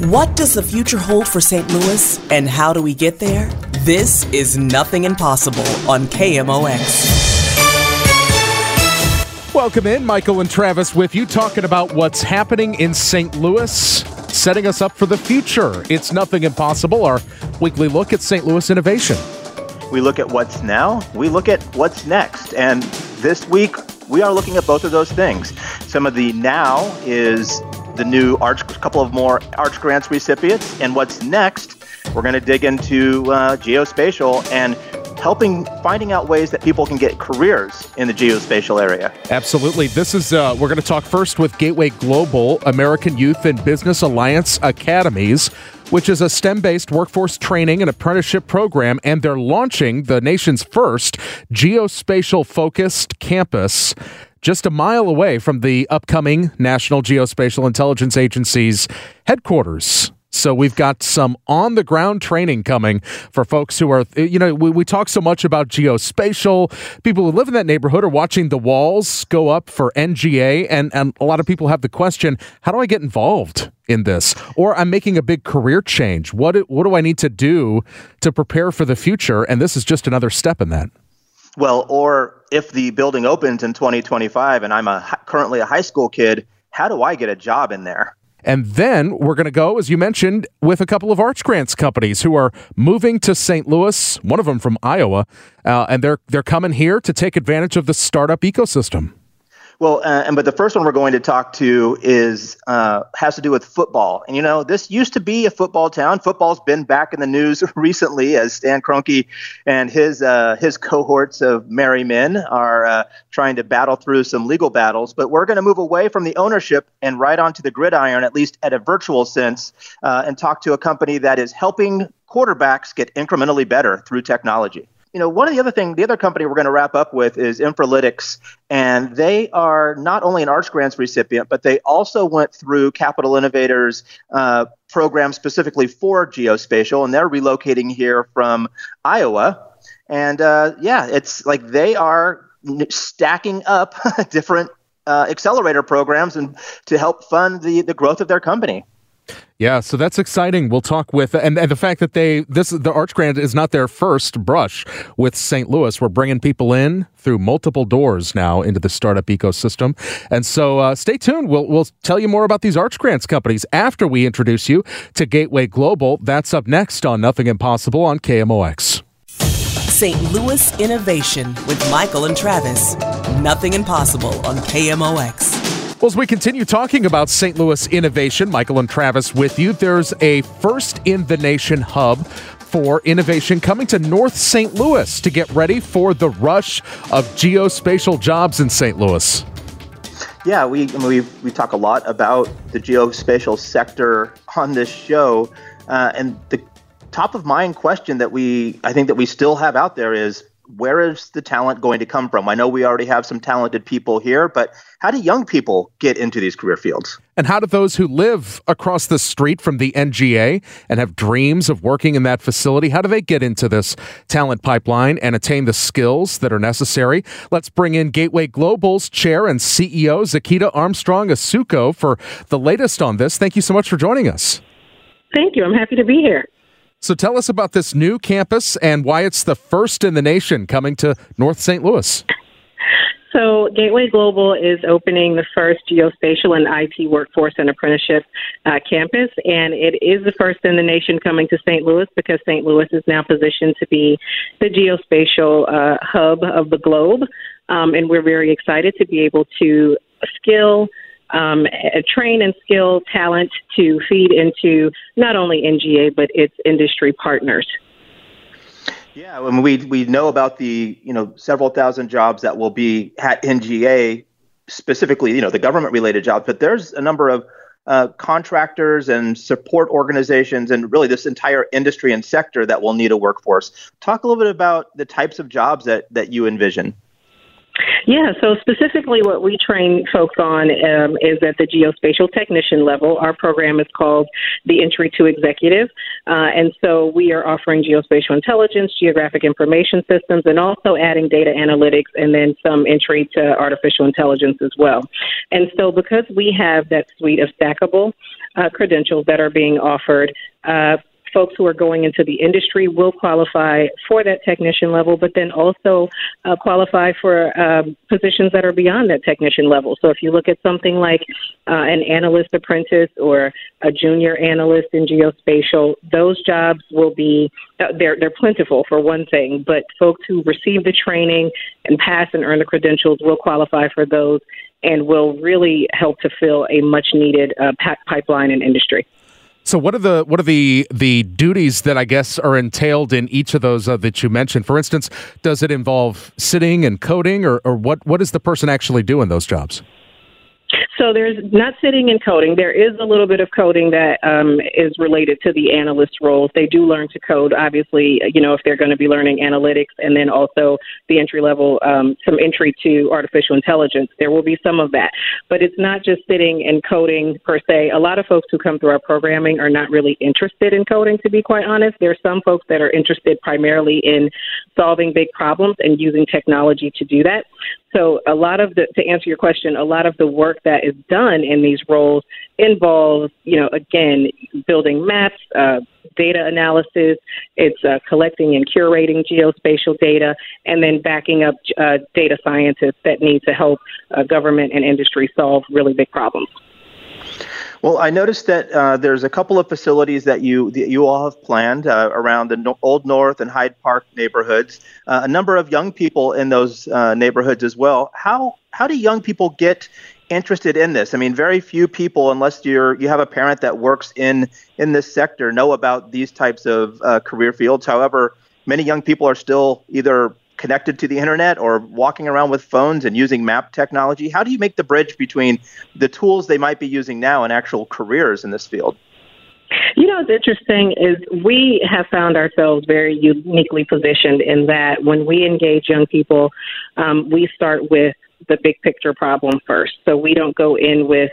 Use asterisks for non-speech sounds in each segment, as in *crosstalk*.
What does the future hold for St. Louis and how do we get there? This is Nothing Impossible on KMOX. Welcome in, Michael and Travis with you, talking about what's happening in St. Louis, setting us up for the future. It's Nothing Impossible, our weekly look at St. Louis innovation. We look at what's now, we look at what's next. And this week, we are looking at both of those things. Some of the now is the new arch, a couple of more arch grants recipients. And what's next, we're going to dig into uh, geospatial and helping finding out ways that people can get careers in the geospatial area. Absolutely. This is uh, we're going to talk first with Gateway Global, American Youth and Business Alliance Academies, which is a STEM-based workforce training and apprenticeship program, and they're launching the nation's first geospatial-focused campus just a mile away from the upcoming National Geospatial Intelligence Agency's headquarters. So we've got some on the ground training coming for folks who are, you know, we, we talk so much about geospatial. People who live in that neighborhood are watching the walls go up for NGA. And, and a lot of people have the question how do I get involved in this? Or I'm making a big career change. What, what do I need to do to prepare for the future? And this is just another step in that. Well, or if the building opens in 2025 and I'm a currently a high school kid, how do I get a job in there? And then we're going to go, as you mentioned, with a couple of Arch Grants companies who are moving to St. Louis. One of them from Iowa, uh, and they're they're coming here to take advantage of the startup ecosystem. Well, uh, and but the first one we're going to talk to is uh, has to do with football. And you know, this used to be a football town. Football's been back in the news *laughs* recently as Stan Kroenke and his uh, his cohorts of merry men are uh, trying to battle through some legal battles. But we're going to move away from the ownership and right onto the gridiron, at least at a virtual sense, uh, and talk to a company that is helping quarterbacks get incrementally better through technology you know, one of the other thing, the other company we're going to wrap up with is Infralytics, and they are not only an Arch Grants recipient, but they also went through Capital Innovators uh, program specifically for geospatial, and they're relocating here from Iowa. And uh, yeah, it's like they are stacking up *laughs* different uh, accelerator programs and to help fund the the growth of their company. Yeah, so that's exciting. We'll talk with and, and the fact that they this the Arch Grant is not their first brush with St. Louis. We're bringing people in through multiple doors now into the startup ecosystem, and so uh, stay tuned. We'll we'll tell you more about these Arch Grants companies after we introduce you to Gateway Global. That's up next on Nothing Impossible on KMOX. St. Louis Innovation with Michael and Travis. Nothing Impossible on KMOX. Well, as we continue talking about St. Louis innovation, Michael and Travis with you, there's a first in the nation hub for innovation coming to North St. Louis to get ready for the rush of geospatial jobs in St. Louis. Yeah, we we we talk a lot about the geospatial sector on this show, uh, and the top of mind question that we I think that we still have out there is where is the talent going to come from? I know we already have some talented people here, but how do young people get into these career fields? And how do those who live across the street from the NGA and have dreams of working in that facility, how do they get into this talent pipeline and attain the skills that are necessary? Let's bring in Gateway Global's chair and CEO, Zakita Armstrong Asuko, for the latest on this. Thank you so much for joining us. Thank you. I'm happy to be here. So tell us about this new campus and why it's the first in the nation coming to North St. Louis. So, Gateway Global is opening the first geospatial and IT workforce and apprenticeship uh, campus, and it is the first in the nation coming to St. Louis because St. Louis is now positioned to be the geospatial uh, hub of the globe. Um, and we're very excited to be able to skill, um, train and skill talent to feed into not only NGA but its industry partners. Yeah, when we we know about the you know several thousand jobs that will be at NGA, specifically you know the government related jobs, but there's a number of uh, contractors and support organizations and really this entire industry and sector that will need a workforce. Talk a little bit about the types of jobs that that you envision. Yeah, so specifically what we train folks on um, is at the geospatial technician level. Our program is called the Entry to Executive. Uh, and so we are offering geospatial intelligence, geographic information systems, and also adding data analytics and then some entry to artificial intelligence as well. And so because we have that suite of stackable uh, credentials that are being offered, uh, folks who are going into the industry will qualify for that technician level, but then also uh, qualify for um, positions that are beyond that technician level. So if you look at something like uh, an analyst apprentice or a junior analyst in geospatial, those jobs will be uh, they're they're plentiful for one thing, but folks who receive the training and pass and earn the credentials will qualify for those and will really help to fill a much needed uh, pipeline in industry. So what are the what are the the duties that I guess are entailed in each of those uh, that you mentioned? For instance, does it involve sitting and coding, or, or what what does the person actually do in those jobs? So there's not sitting and coding. There is a little bit of coding that um, is related to the analyst roles. They do learn to code, obviously, you know, if they're going to be learning analytics and then also the entry level, um, some entry to artificial intelligence. There will be some of that. But it's not just sitting and coding per se. A lot of folks who come through our programming are not really interested in coding, to be quite honest. There are some folks that are interested primarily in solving big problems and using technology to do that. So a lot of the to answer your question, a lot of the work that is done in these roles involves, you know, again, building maps, uh, data analysis. It's uh, collecting and curating geospatial data, and then backing up uh, data scientists that need to help uh, government and industry solve really big problems. Well, I noticed that uh, there's a couple of facilities that you that you all have planned uh, around the no- Old North and Hyde Park neighborhoods. Uh, a number of young people in those uh, neighborhoods as well. How how do young people get interested in this? I mean, very few people, unless you're you have a parent that works in in this sector, know about these types of uh, career fields. However, many young people are still either connected to the internet or walking around with phones and using map technology? How do you make the bridge between the tools they might be using now and actual careers in this field? You know, what's interesting is we have found ourselves very uniquely positioned in that when we engage young people, um, we start with the big picture problem first. So we don't go in with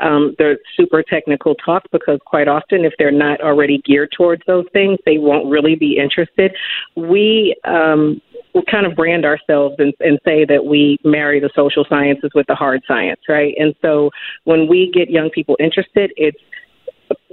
um, the super technical talk because quite often, if they're not already geared towards those things, they won't really be interested. We um, we kind of brand ourselves and, and say that we marry the social sciences with the hard science, right? And so when we get young people interested, it's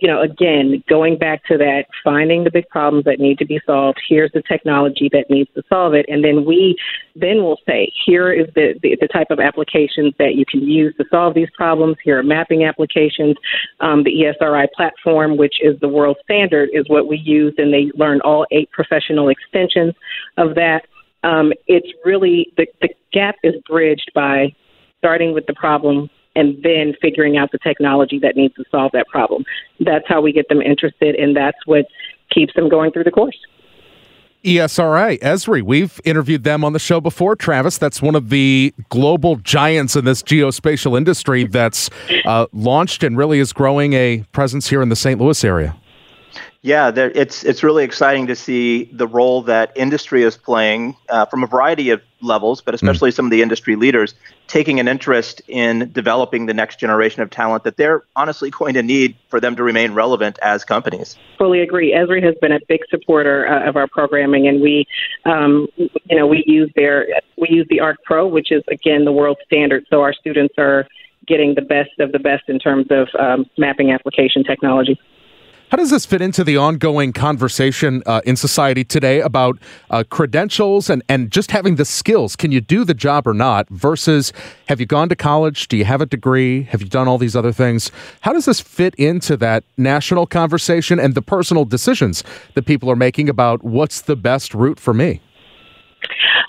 you know, again, going back to that, finding the big problems that need to be solved. Here's the technology that needs to solve it, and then we then will say, here is the, the, the type of applications that you can use to solve these problems. Here are mapping applications. Um, the ESRI platform, which is the world standard, is what we use, and they learn all eight professional extensions of that. Um, it's really the, the gap is bridged by starting with the problem and then figuring out the technology that needs to solve that problem. That's how we get them interested, and that's what keeps them going through the course. ESRI, Esri, we've interviewed them on the show before, Travis. That's one of the global giants in this geospatial industry that's uh, launched and really is growing a presence here in the St. Louis area. Yeah, there, it's it's really exciting to see the role that industry is playing uh, from a variety of levels, but especially mm. some of the industry leaders taking an interest in developing the next generation of talent that they're honestly going to need for them to remain relevant as companies. Fully agree. Esri has been a big supporter uh, of our programming, and we, um, you know, we use their we use the ARC Pro, which is again the world standard. So our students are getting the best of the best in terms of um, mapping application technology. How does this fit into the ongoing conversation uh, in society today about uh, credentials and, and just having the skills? Can you do the job or not? Versus, have you gone to college? Do you have a degree? Have you done all these other things? How does this fit into that national conversation and the personal decisions that people are making about what's the best route for me?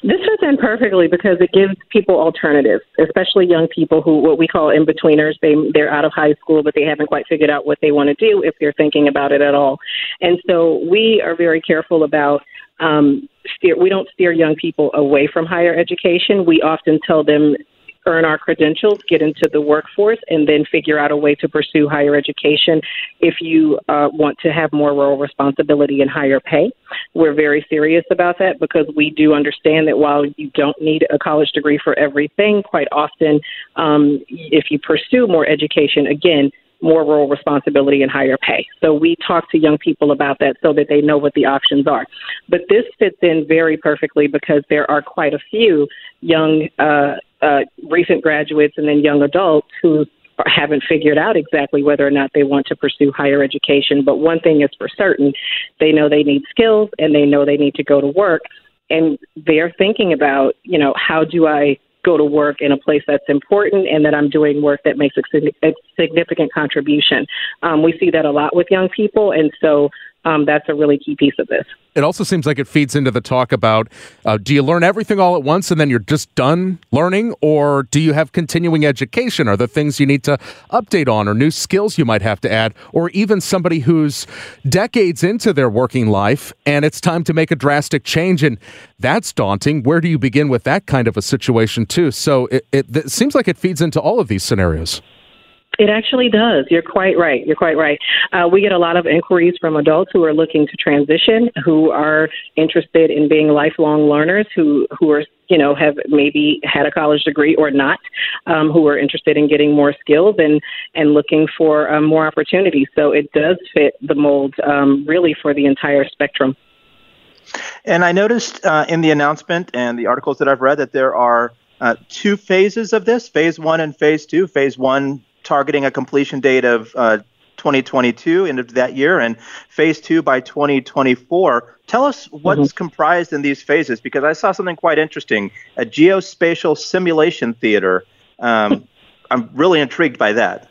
This fits in perfectly because it gives people alternatives, especially young people who what we call in betweeners. They they're out of high school, but they haven't quite figured out what they want to do if they're thinking about it at all. And so we are very careful about um, steer. We don't steer young people away from higher education. We often tell them earn our credentials, get into the workforce, and then figure out a way to pursue higher education if you uh, want to have more role responsibility and higher pay. We're very serious about that because we do understand that while you don't need a college degree for everything, quite often, um, if you pursue more education, again, more role responsibility and higher pay. So we talk to young people about that so that they know what the options are. But this fits in very perfectly because there are quite a few young uh, uh, recent graduates and then young adults who haven't figured out exactly whether or not they want to pursue higher education. But one thing is for certain they know they need skills and they know they need to go to work. And they're thinking about, you know, how do I go to work in a place that's important and that I'm doing work that makes a significant contribution. Um, we see that a lot with young people. And so um, that's a really key piece of this. It also seems like it feeds into the talk about uh, do you learn everything all at once and then you're just done learning, or do you have continuing education? Are there things you need to update on, or new skills you might have to add, or even somebody who's decades into their working life and it's time to make a drastic change? And that's daunting. Where do you begin with that kind of a situation, too? So it, it, it seems like it feeds into all of these scenarios. It actually does. You're quite right. You're quite right. Uh, we get a lot of inquiries from adults who are looking to transition, who are interested in being lifelong learners, who who are you know have maybe had a college degree or not, um, who are interested in getting more skills and and looking for um, more opportunities. So it does fit the mold um, really for the entire spectrum. And I noticed uh, in the announcement and the articles that I've read that there are uh, two phases of this: phase one and phase two. Phase one targeting a completion date of uh, 2022, end of that year, and phase two by 2024. Tell us what's mm-hmm. comprised in these phases, because I saw something quite interesting a geospatial simulation theater. Um, *laughs* I'm really intrigued by that.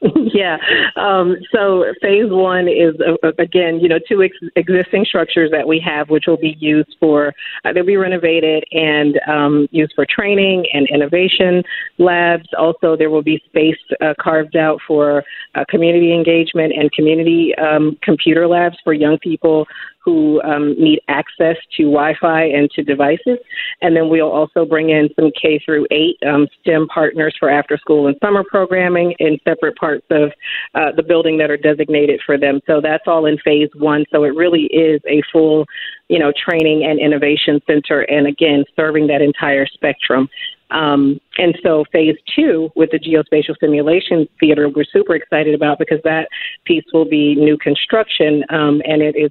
*laughs* yeah. Um, so phase one is uh, again, you know, two ex- existing structures that we have, which will be used for uh, they'll be renovated and um, used for training and innovation labs. Also, there will be space uh, carved out for uh, community engagement and community um, computer labs for young people who um, need access to Wi-Fi and to devices. And then we'll also bring in some K through eight um, STEM partners for after school and summer programming in separate parts of uh, the building that are designated for them. So that's all in phase one. So it really is a full, you know, training and innovation center. And again, serving that entire spectrum. Um, and so phase two with the geospatial simulation theater, we're super excited about because that piece will be new construction um, and it is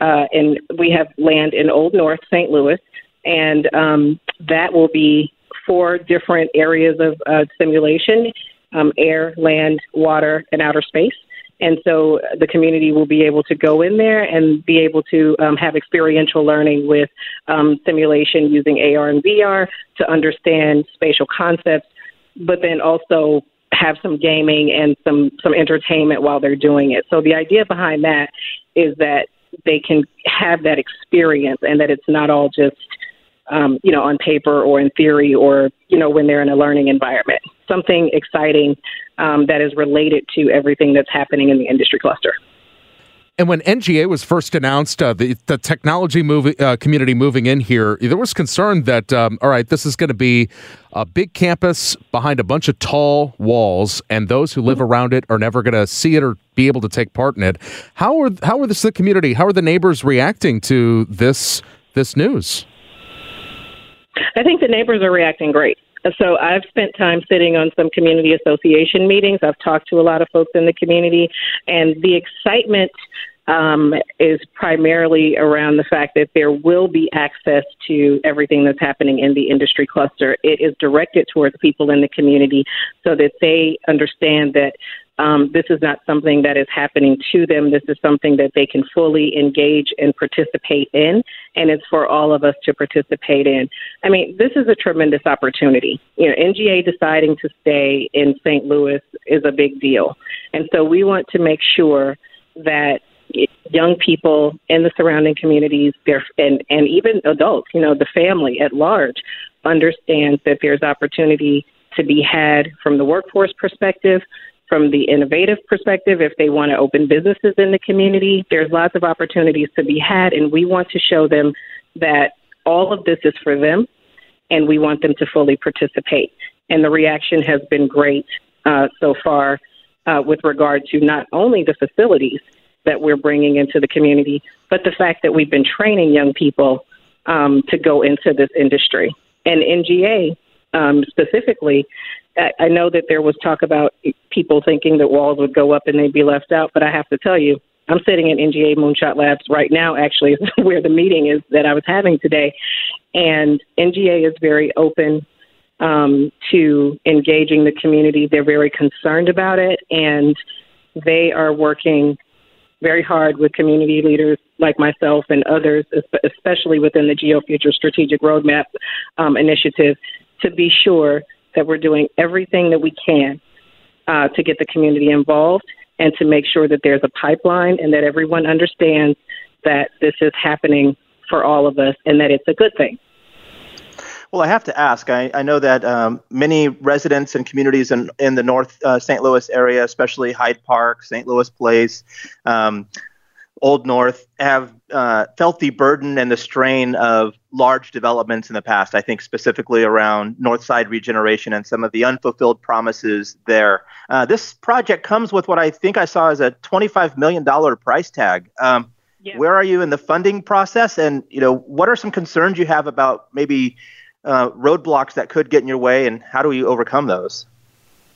uh, and we have land in Old North St. Louis, and um, that will be four different areas of uh, simulation: um, air, land, water, and outer space. And so the community will be able to go in there and be able to um, have experiential learning with um, simulation using AR and VR to understand spatial concepts, but then also have some gaming and some some entertainment while they're doing it. So the idea behind that is that they can have that experience and that it's not all just um, you know on paper or in theory or you know when they're in a learning environment. Something exciting um, that is related to everything that's happening in the industry cluster and when NGA was first announced, uh, the, the technology movie, uh, community moving in here, there was concern that, um, all right, this is going to be a big campus behind a bunch of tall walls, and those who live around it are never going to see it or be able to take part in it. How are how are this the community? How are the neighbors reacting to this this news? I think the neighbors are reacting great. So I've spent time sitting on some community association meetings. I've talked to a lot of folks in the community, and the excitement um, is primarily around the fact that there will be access to everything that's happening in the industry cluster. It is directed towards people in the community so that they understand that Um, this is not something that is happening to them. This is something that they can fully engage and participate in, and it's for all of us to participate in. I mean, this is a tremendous opportunity. You know, NGA deciding to stay in St. Louis is a big deal, and so we want to make sure that young people in the surrounding communities, and and even adults, you know, the family at large, understands that there's opportunity to be had from the workforce perspective, from the innovative perspective, if they want to open businesses in the community, there's lots of opportunities to be had, and we want to show them that all of this is for them, and we want them to fully participate. And the reaction has been great uh, so far uh, with regard to not only the facilities that we're bringing into the community, but the fact that we've been training young people um, to go into this industry. And NGA um, specifically, I, know that there was talk about people thinking that walls would go up and they'd be left out, but I have to tell you, I'm sitting in NGA Moonshot Labs right now, actually, *laughs* where the meeting is that I was having today. And NGA is very open um, to engaging the community. They're very concerned about it, and they are working very hard with community leaders like myself and others, especially within the GeoFuture Strategic Roadmap um, Initiative, to be sure that we're doing everything that we can uh, to get the community involved and to make sure that there's a pipeline and that everyone understands that this is happening for all of us and that it's a good thing. Well, I have to ask. I, I know that um, many residents and communities in, in the North uh, St. Louis area, especially Hyde Park, St. Louis Place, um, Old North, have uh, felt the burden and the strain of large developments in the past. I think specifically around North Side regeneration and some of the unfulfilled promises there. Uh, this project comes with what I think I saw as a $25 million price tag. Um, yeah. Where are you in the funding process, and you know what are some concerns you have about maybe uh, roadblocks that could get in your way, and how do we overcome those?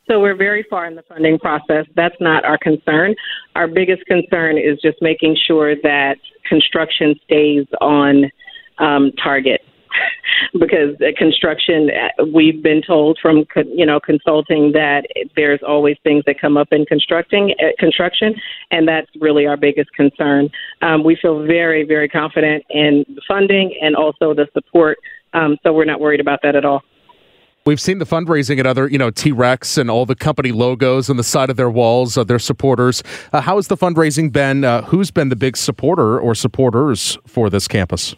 So we're very far in the funding process. That's not our concern. Our biggest concern is just making sure that construction stays on um, target. *laughs* because construction, we've been told from you know consulting that there's always things that come up in constructing uh, construction, and that's really our biggest concern. Um, we feel very very confident in funding and also the support um, so we're not worried about that at all. We've seen the fundraising at other, you know, T Rex and all the company logos on the side of their walls, uh, their supporters. Uh, how has the fundraising been? Uh, who's been the big supporter or supporters for this campus?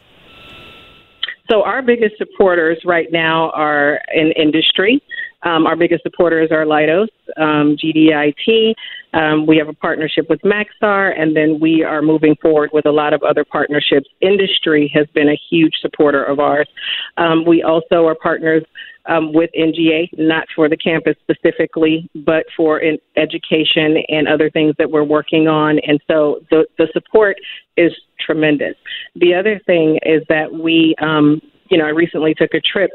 So, our biggest supporters right now are in industry. Um, our biggest supporters are Leidos, um, GDIT. Um, we have a partnership with Maxar, and then we are moving forward with a lot of other partnerships. Industry has been a huge supporter of ours. Um, we also are partners um, with NGA, not for the campus specifically, but for education and other things that we're working on. And so the, the support is tremendous. The other thing is that we, um, you know, I recently took a trip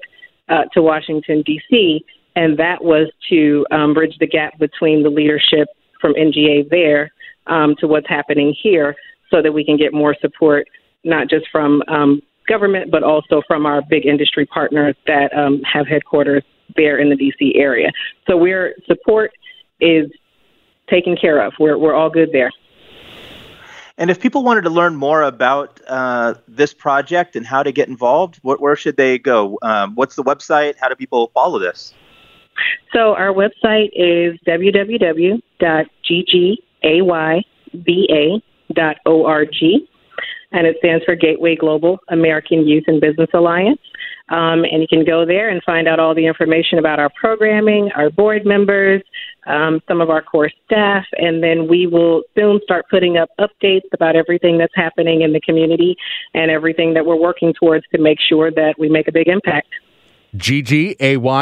uh, to Washington, D.C., and that was to um, bridge the gap between the leadership from NGA there um, to what's happening here so that we can get more support, not just from um, government, but also from our big industry partners that um, have headquarters there in the DC area. So we're support is taken care of. We're, we're all good there. And if people wanted to learn more about uh, this project and how to get involved, wh- where should they go? Um, what's the website? How do people follow this? So our website is www.ggayba.org, and it stands for Gateway Global American Youth and Business Alliance. Um, and you can go there and find out all the information about our programming, our board members, um, some of our core staff, and then we will soon start putting up updates about everything that's happening in the community and everything that we're working towards to make sure that we make a big impact. GGAYBA.org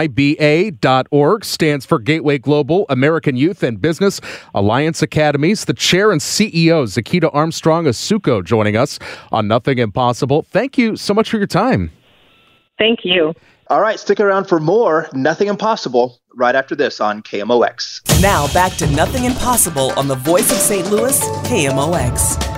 stands for Gateway Global American Youth and Business Alliance Academies. The chair and CEO, Zakita Armstrong Asuko, joining us on Nothing Impossible. Thank you so much for your time. Thank you. All right, stick around for more Nothing Impossible right after this on KMOX. Now back to Nothing Impossible on the voice of St. Louis, KMOX.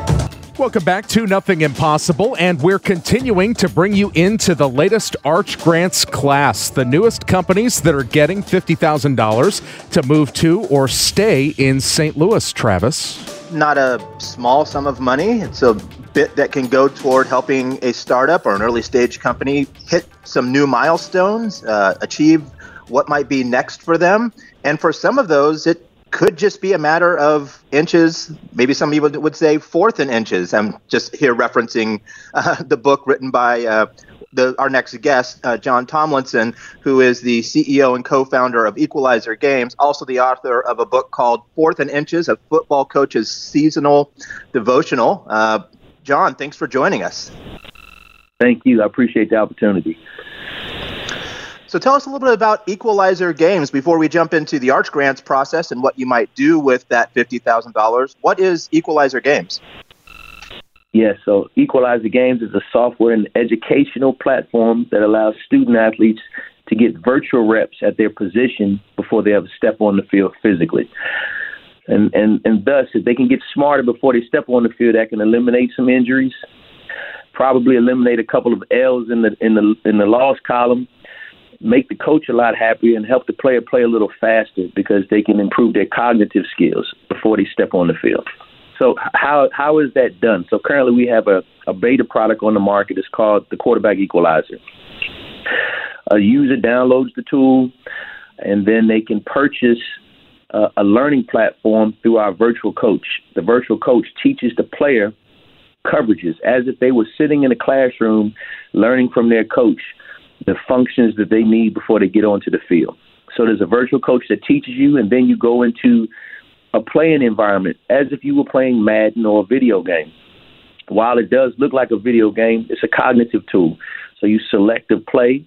Welcome back to Nothing Impossible, and we're continuing to bring you into the latest Arch Grants class, the newest companies that are getting $50,000 to move to or stay in St. Louis, Travis. Not a small sum of money. It's a bit that can go toward helping a startup or an early stage company hit some new milestones, uh, achieve what might be next for them. And for some of those, it could just be a matter of inches. Maybe some people would say fourth in inches. I'm just here referencing uh, *laughs* the book written by uh, the, our next guest, uh, John Tomlinson, who is the CEO and co-founder of Equalizer Games, also the author of a book called Fourth and Inches: A Football Coach's Seasonal Devotional. Uh, John, thanks for joining us. Thank you. I appreciate the opportunity. So tell us a little bit about Equalizer Games before we jump into the Arch Grants process and what you might do with that $50,000. What is Equalizer Games? Yes, so Equalizer Games is a software and educational platform that allows student athletes to get virtual reps at their position before they ever step on the field physically. And, and, and thus, if they can get smarter before they step on the field, that can eliminate some injuries, probably eliminate a couple of L's in the in the in the loss column, make the coach a lot happier and help the player play a little faster because they can improve their cognitive skills before they step on the field. So how how is that done? So currently we have a, a beta product on the market. It's called the Quarterback Equalizer. A user downloads the tool, and then they can purchase a, a learning platform through our virtual coach. The virtual coach teaches the player coverages as if they were sitting in a classroom learning from their coach the functions that they need before they get onto the field. So there's a virtual coach that teaches you, and then you go into a playing environment as if you were playing Madden or a video game. While it does look like a video game, it's a cognitive tool. So you select a play,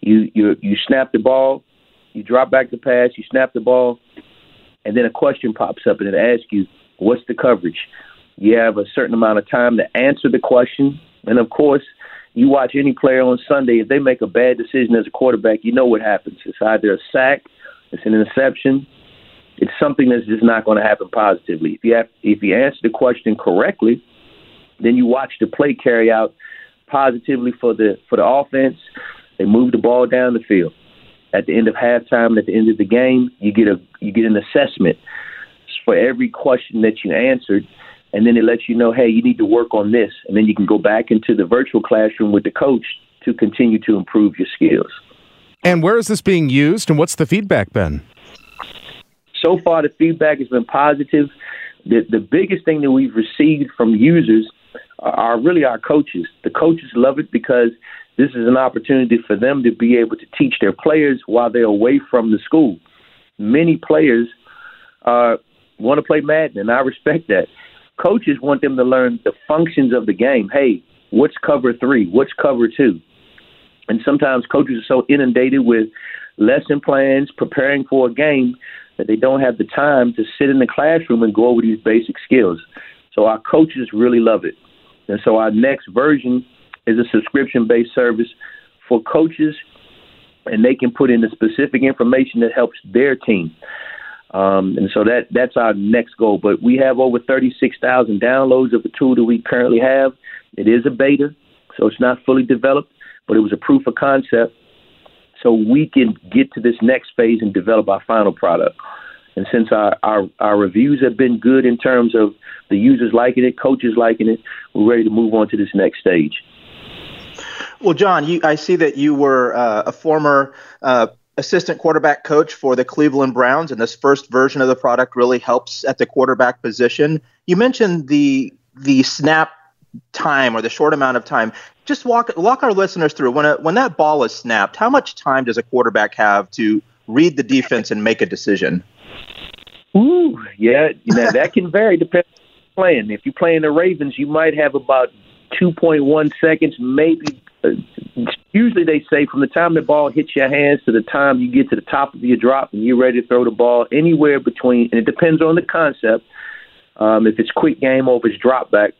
you you you snap the ball, you drop back the pass, you snap the ball, and then a question pops up and it asks you, "What's the coverage?" You have a certain amount of time to answer the question, and of course, you watch any player on Sunday, if they make a bad decision as a quarterback, you know what happens. It's either a sack, it's an interception, it's something that's just not going to happen positively. If you have, if you answer the question correctly, then you watch the play carry out positively for the for the offense. They move the ball down the field. At the end of halftime, at the end of the game, you get a you get an assessment for every question that you answered and then it lets you know, hey, you need to work on this, and then you can go back into the virtual classroom with the coach to continue to improve your skills. And where is this being used, and what's the feedback been? So far, the feedback has been positive. The, the biggest thing that we've received from users are really our coaches. The coaches love it because this is an opportunity for them to be able to teach their players while they're away from the school. Many players uh, want to play Madden, and I respect that coaches want them to learn the functions of the game. Hey, what's cover three? What's cover two? And sometimes coaches are so inundated with lesson plans, preparing for a game, that they don't have the time to sit in the classroom and go over these basic skills. So our coaches really love it. And so our next version is a subscription based service for coaches, and they can put in the specific information that helps their team. Um, and so that that's our next goal. But we have over 36,000 downloads of the tool that we currently have. It is a beta, so it's not fully developed, but it was a proof of concept. So we can get to this next phase and develop our final product. And since our, our, our reviews have been good in terms of the users liking it, coaches liking it, we're ready to move on to this next stage. Well, John, you, I see that you were uh, a former uh, assistant quarterback coach for the Cleveland Browns, and this first version of the product really helps at the quarterback position. You mentioned the the snap time or the short amount of time. Just walk walk our listeners through when a, when that ball is snapped. How much time does a quarterback have to read the defense and make a decision? Ooh, yeah, that can vary depending on playing. If you're playing the Ravens, you might have about 2.1 seconds, maybe usually they say from the time the ball hits your hands to the time you get to the top of your drop and you're ready to throw the ball, anywhere between, and it depends on the concept. Um, if it's quick game or if it's drop back,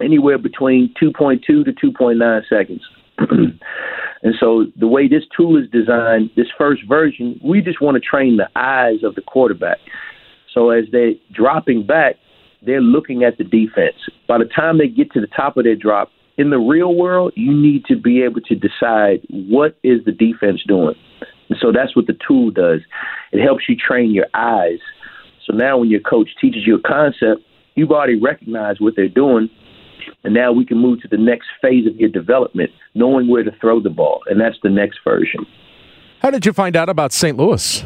anywhere between 2.2 to 2.9 seconds. *clears throat* and so the way this tool is designed, this first version, we just want to train the eyes of the quarterback. So as they're dropping back, they're looking at the defense. By the time they get to the top of their drop, in the real world, you need to be able to decide what is the defense doing. And so that's what the tool does. It helps you train your eyes. So now when your coach teaches you a concept, you've already recognized what they're doing. And now we can move to the next phase of your development, knowing where to throw the ball. And that's the next version. How did you find out about St. Louis?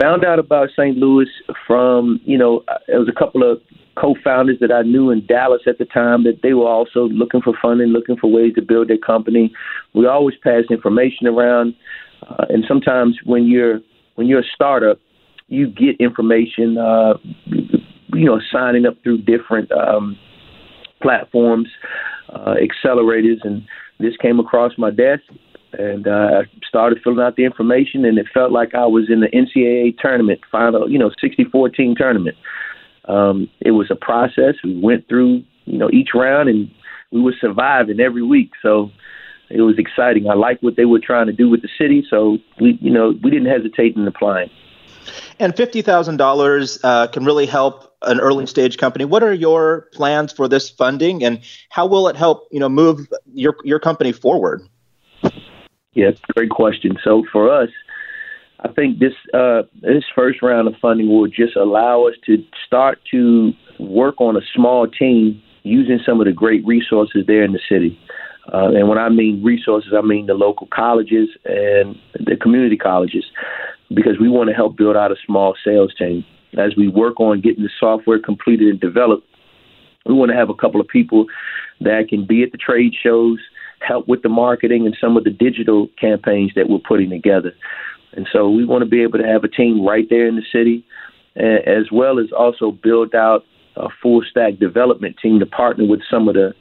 Found out about St. Louis from, you know, it was a couple of co-founders that I knew in Dallas at the time that they were also looking for funding, looking for ways to build their company. We always pass information around, uh, and sometimes when you're when you're a startup, you get information, uh, you know, signing up through different um, platforms, uh, accelerators, and this came across my desk and uh, I started filling out the information, and it felt like I was in the NCAA tournament, final, you know, 64 team tournament. Um, it was a process. We went through, you know, each round, and we were surviving every week. So it was exciting. I liked what they were trying to do with the city, so we, you know, we didn't hesitate in applying. And fifty thousand uh, dollars can really help an early stage company. What are your plans for this funding, and how will it help, you know, move your your company forward? Yeah, great question. So for us, I think this uh, this first round of funding will just allow us to start to work on a small team using some of the great resources there in the city. Uh, and when I mean resources, I mean the local colleges and the community colleges, because we want to help build out a small sales team. As we work on getting the software completed and developed, we want to have a couple of people that can be at the trade shows, help with the marketing and some of the digital campaigns that we're putting together. And so we want to be able to have a team right there in the city, as well as also build out a full stack development team to partner with some of the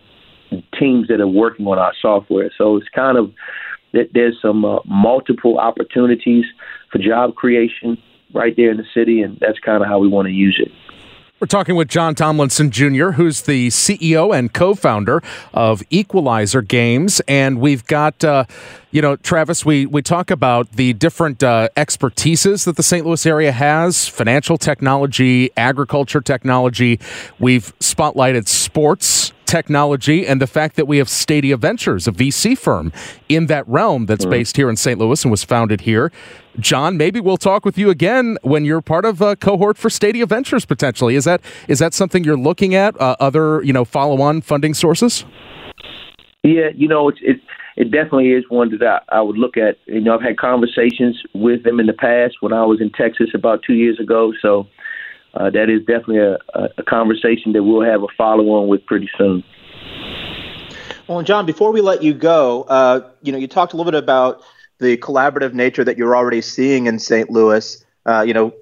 teams that are working on our software. So it's kind of that there's some uh, multiple opportunities for job creation right there in the city, and that's kind of how we want to use it. We're talking with John Tomlinson Jr., who's the CEO and co founder of Equalizer Games. And we've got, uh, you know, Travis, we, we talk about the different uh, expertises that the St. Louis area has financial technology, agriculture technology. We've spotlighted sports technology and the fact that we have Stadia Ventures, a VC firm in that realm that's based here in St. Louis and was founded here. John, maybe we'll talk with you again when you're part of a cohort for Stadia Ventures potentially. Is that is that something you're looking at? Uh, other you know follow on funding sources? Yeah, you know it's it it definitely is one that I, I would look at. You know, I've had conversations with them in the past when I was in Texas about two years ago. So uh, that is definitely a, a conversation that we'll have a follow on with pretty soon. Well, John, before we let you go, uh, you know, you talked a little bit about the collaborative nature that you're already seeing in St. Louis. Uh, you know,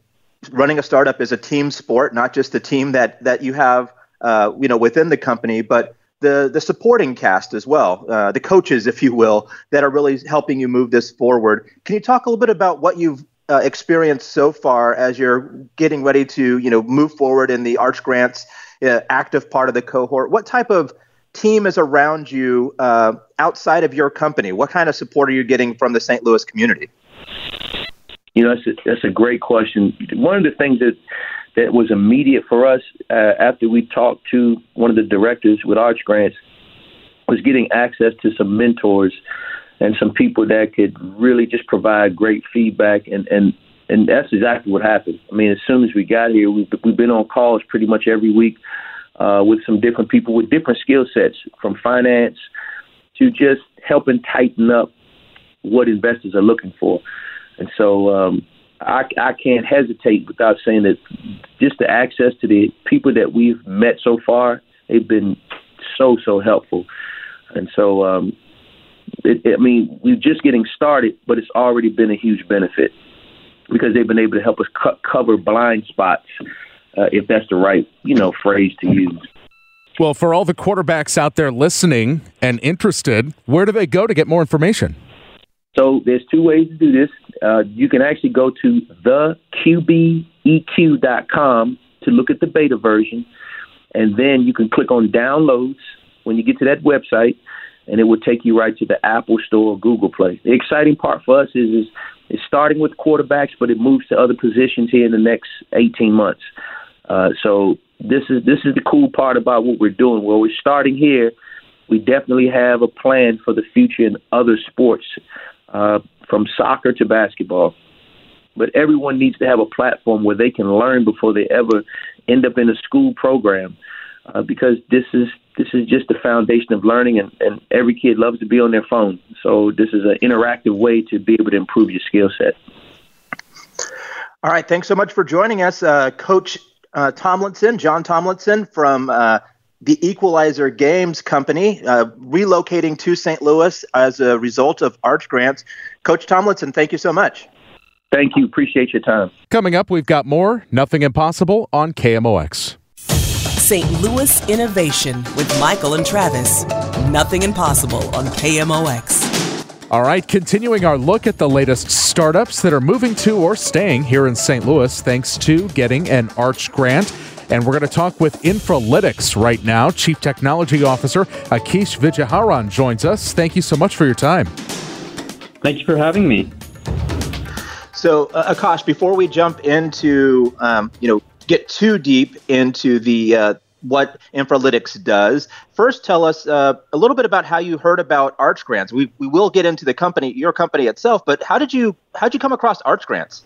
running a startup is a team sport, not just the team that that you have, uh, you know, within the company, but the the supporting cast as well, uh, the coaches, if you will, that are really helping you move this forward. Can you talk a little bit about what you've uh, experienced so far as you're getting ready to, you know, move forward in the Arch Grants uh, active part of the cohort? What type of team is around you uh, outside of your company? What kind of support are you getting from the St. Louis community? You know, that's a, that's a great question. One of the things that that was immediate for us uh, after we talked to one of the directors with Arch Grants was getting access to some mentors and some people that could really just provide great feedback and and and that's exactly what happened. I mean, as soon as we got here, we've, we've been on calls pretty much every week uh, with some different people with different skill sets, from finance to just helping tighten up what investors are looking for. And so um, I, I can't hesitate without saying that just the access to the people that we've met so far, they've been so, so helpful. And so, um, it, I mean, we're just getting started, but it's already been a huge benefit because they've been able to help us cover blind spots uh, if that's the right you know phrase to use. Well, for all the quarterbacks out there listening and interested, where do they go to get more information? So there's two ways to do this. Uh, you can actually go to theqbeq.com to look at the beta version, and then you can click on downloads when you get to that website, and it will take you right to the Apple Store or Google Play. The exciting part for us is, is it's starting with quarterbacks, but it moves to other positions here in the next 18 months. Uh, so this is this is the cool part about what we're doing. Where we're starting here, we definitely have a plan for the future in other sports, uh, from soccer to basketball. But everyone needs to have a platform where they can learn before they ever end up in a school program, uh, because this is this is just the foundation of learning, and, and every kid loves to be on their phone. So this is an interactive way to be able to improve your skill set. All right, thanks so much for joining us, uh, Coach uh, Tomlinson, John Tomlinson from uh, the Equalizer Games Company, uh, relocating to St. Louis as a result of Arch grants. Coach Tomlinson, thank you so much. Thank you. Appreciate your time. Coming up, we've got more Nothing Impossible on KMOX. St. Louis Innovation with Michael and Travis. Nothing Impossible on KMOX. All right, continuing our look at the latest startups that are moving to or staying here in St. Louis thanks to getting an Arch grant. And we're going to talk with Infralytiks right now. Chief Technology Officer Akash Vijayaharan joins us. Thank you so much for your time. Thank you for having me. So, uh, Akash, before we jump into, um, you know, get too deep into the uh, what Infralytiks does. First, tell us uh, a little bit about how you heard about Arch Grants. We, we will get into the company, your company itself, but how did you how did you come across Arch Grants?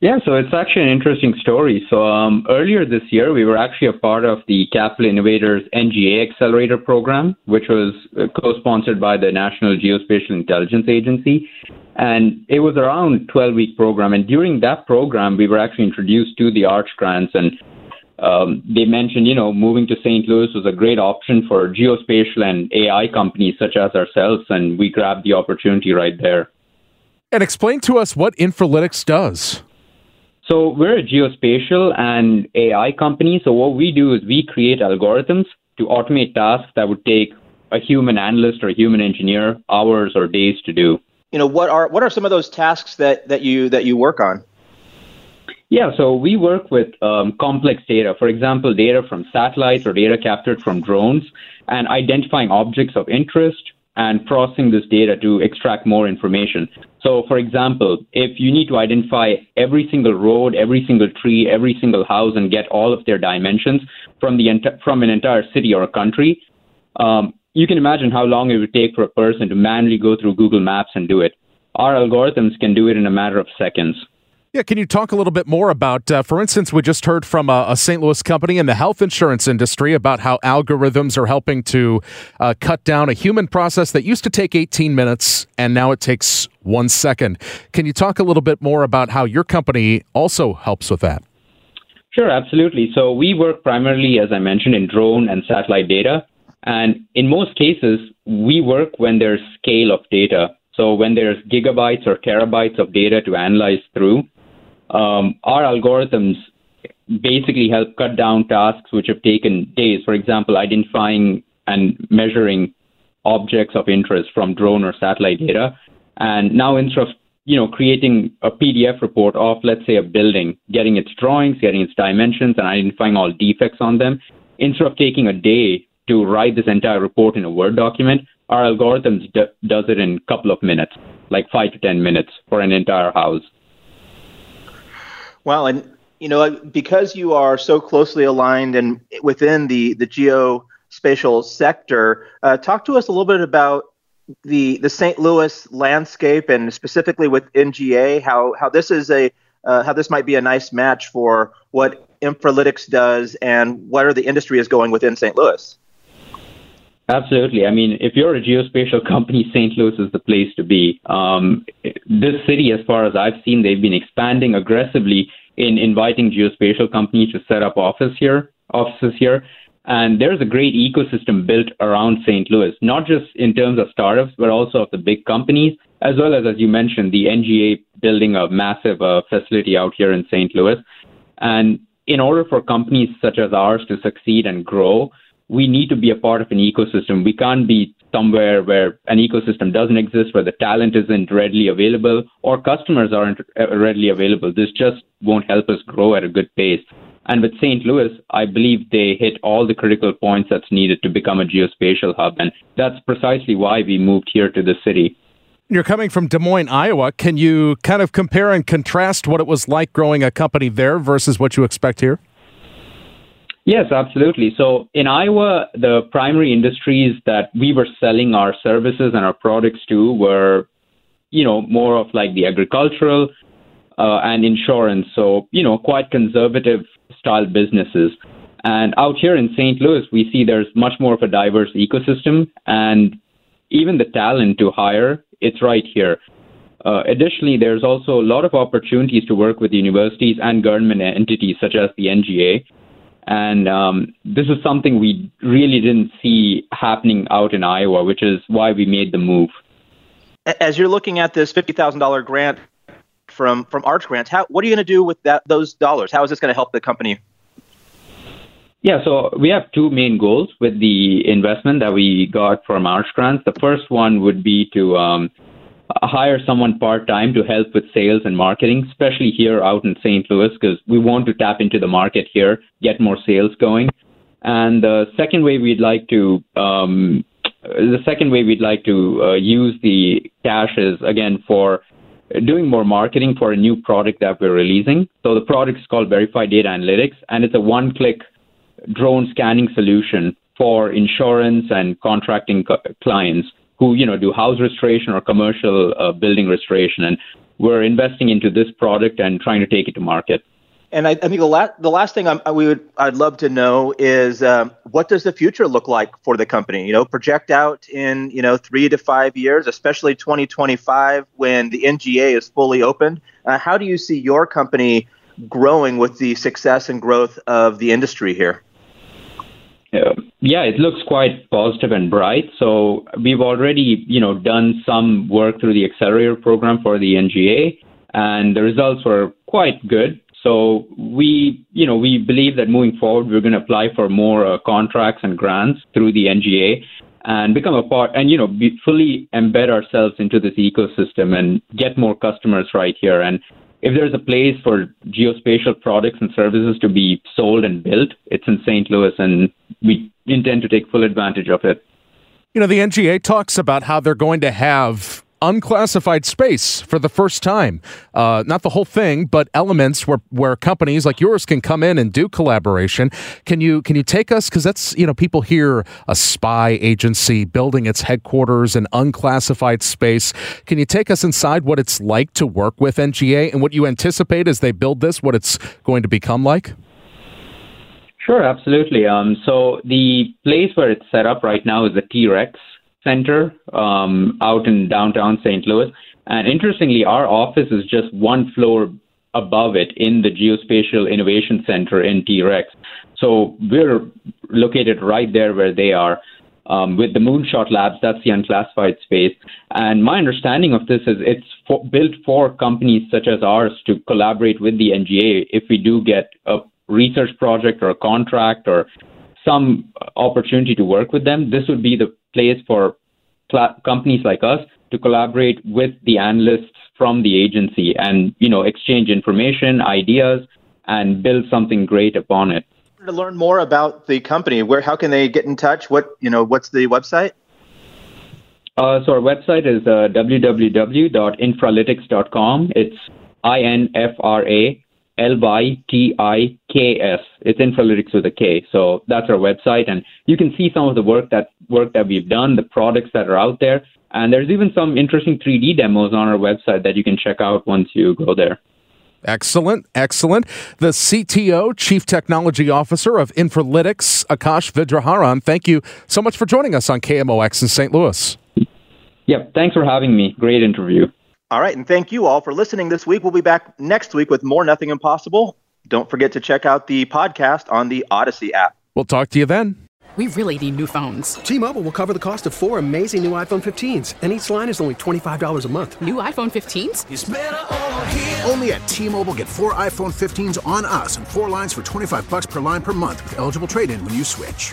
Yeah, so it's actually an interesting story. So um, earlier this year, we were actually a part of the Capital Innovators NGA Accelerator Program, which was uh, co-sponsored by the National Geospatial Intelligence Agency, and it was around 12-week program. And during that program, we were actually introduced to the Arch grants and um, they mentioned, you know, moving to St. Louis was a great option for geospatial and AI companies such as ourselves, and we grabbed the opportunity right there. And explain to us what Infralytiks does. So we're a geospatial and AI company. So what we do is we create algorithms to automate tasks that would take a human analyst or a human engineer hours or days to do. You know, what are what are some of those tasks that, that you that you work on? Yeah, so we work with um, complex data. For example, data from satellites or data captured from drones, and identifying objects of interest and processing this data to extract more information. So, for example, if you need to identify every single road, every single tree, every single house, and get all of their dimensions from the ent- from an entire city or a country, um, you can imagine how long it would take for a person to manually go through Google Maps and do it. Our algorithms can do it in a matter of seconds. Yeah, can you talk a little bit more about, uh, for instance, we just heard from a, a, St. Louis company in the health insurance industry about how algorithms are helping to uh, cut down a human process that used to take 18 minutes and now it takes one second. Can you talk a little bit more about how your company also helps with that? Sure, absolutely. So we work primarily, as I mentioned, in drone and satellite data. And in most cases, we work when there's scale of data. So when there's gigabytes or terabytes of data to analyze through, um, our algorithms basically help cut down tasks which have taken days. For example, identifying and measuring objects of interest from drone or satellite data. And now instead of you know creating a PDF report of let's say a building, getting its drawings, getting its dimensions, and identifying all defects on them, instead of taking a day to write this entire report in a Word document, our algorithms d- does it in a couple of minutes, like five to ten minutes for an entire house. Well, and you know, because you are so closely aligned and within the the geospatial sector, uh, talk to us a little bit about the the St. Louis landscape and specifically with NGA, how how this is a uh, how this might be a nice match for what Infralytiks does and where the industry is going within St. Louis. Absolutely. I mean, if you're a geospatial *laughs* company, St. Louis is the place to be. Um, this city, as far as I've seen, they've been expanding aggressively in inviting geospatial companies to set up office here, offices here. And there's a great ecosystem built around St. Louis, not just in terms of startups, but also of the big companies, as well as, as you mentioned, the NGA building a massive uh, facility out here in St. Louis. And in order for companies such as ours to succeed and grow, we need to be a part of an ecosystem. We can't be somewhere where an ecosystem doesn't exist, where the talent isn't readily available, or customers aren't readily available. This just won't help us grow at a good pace. And with St. Louis, I believe they hit all the critical points that's needed to become a geospatial hub. And that's precisely why we moved here to the city. You're coming from Des Moines, Iowa. Can you kind of compare and contrast what it was like growing a company there versus what you expect here? Yes, absolutely. So in Iowa, the primary industries that we were selling our services and our products to were, you know, more of like the agricultural uh, and insurance. So, you know, quite conservative style businesses. And out here in St. Louis, we see there's much more of a diverse ecosystem and even the talent to hire, it's right here. Uh, additionally, there's also a lot of opportunities to work with universities and government entities such as the NGA and um, this is something we really didn't see happening out in Iowa, which is why we made the move. As you're looking at this $50,000 grant from, from Arch Grants, how, what are you going to do with that, those dollars? How is this going to help the company? Yeah, so we have two main goals with the investment that we got from Arch Grants. The first one would be to um, hire someone part time to help with sales and marketing, especially here out in St. Louis, because we want to tap into the market here, get more sales going. And the second way we'd like to um, the second way we'd like to uh, use the cash is again for doing more marketing for a new product that we're releasing. So the product is called Verified Data Analytics, and it's a one-click drone scanning solution for insurance and contracting co- clients who you know do house restoration or commercial uh, building restoration, and we're investing into this product and trying to take it to market. And I, I think the last the last thing I'm, we would I'd love to know is um, what does the future look like for the company? You know, project out in you know three to five years, especially 2025 when the NGA is fully opened. Uh, how do you see your company growing with the success and growth of the industry here? Uh, yeah, it looks quite positive and bright. So we've already, you know, done some work through the accelerator program for the NGA, and the results were quite good. So we, you know, we believe that moving forward, we're going to apply for more uh, contracts and grants through the NGA and become a part and you know be fully embed ourselves into this ecosystem and get more customers right here and if there's a place for geospatial products and services to be sold and built, it's in St. Louis, and we intend to take full advantage of it. You know, the NGA talks about how they're going to have unclassified space for the first time. Uh, not the whole thing, but elements where where companies like yours can come in and do collaboration. Can you can you take us because that's you know people hear a spy agency building its headquarters in unclassified space. Can you take us inside what it's like to work with NGA and what you anticipate as they build this, what it's going to become like? Sure, absolutely. Um, so the place where it's set up right now is the T Rex Center um, out in downtown St. Louis. And interestingly, our office is just one floor above it in the Geospatial Innovation Center in T Rex. So we're located right there where they are. Um, with the Moonshot Labs, that's the unclassified space. And my understanding of this is it's for, built for companies such as ours to collaborate with the NGA if we do get a research project or a contract or some opportunity to work with them. This would be the place for cl- companies like us to collaborate with the analysts from the agency and you know exchange information, ideas, and build something great upon it. To learn more about the company, where how can they get in touch? What you know, what's the website? Uh, so our website is uh, www.infralytiks.com. It's I N F R A L Y T I K S. It's Infralytiks with a K. So that's our website, and you can see some of the work that work that we've done, the products that are out there, and there's even some interesting 3D demos on our website that you can check out once you go there. Excellent, excellent. The CTO, Chief Technology Officer of Infralytiks, Akash Vidraharan. Thank you so much for joining us on KMOX in St. Louis. Yep, thanks for having me. Great interview. All right, and thank you all for listening this week. We'll be back next week with more Nothing Impossible. Don't forget to check out the podcast on the Audacy app. We'll talk to you then. We really need new phones. T-Mobile will cover the cost of four amazing new iPhone 15s, and each line is only $25 a month. New iPhone 15s? Only at T-Mobile get four iPhone 15s on us and four lines for 25 bucks per line per month with eligible trade-in when you switch.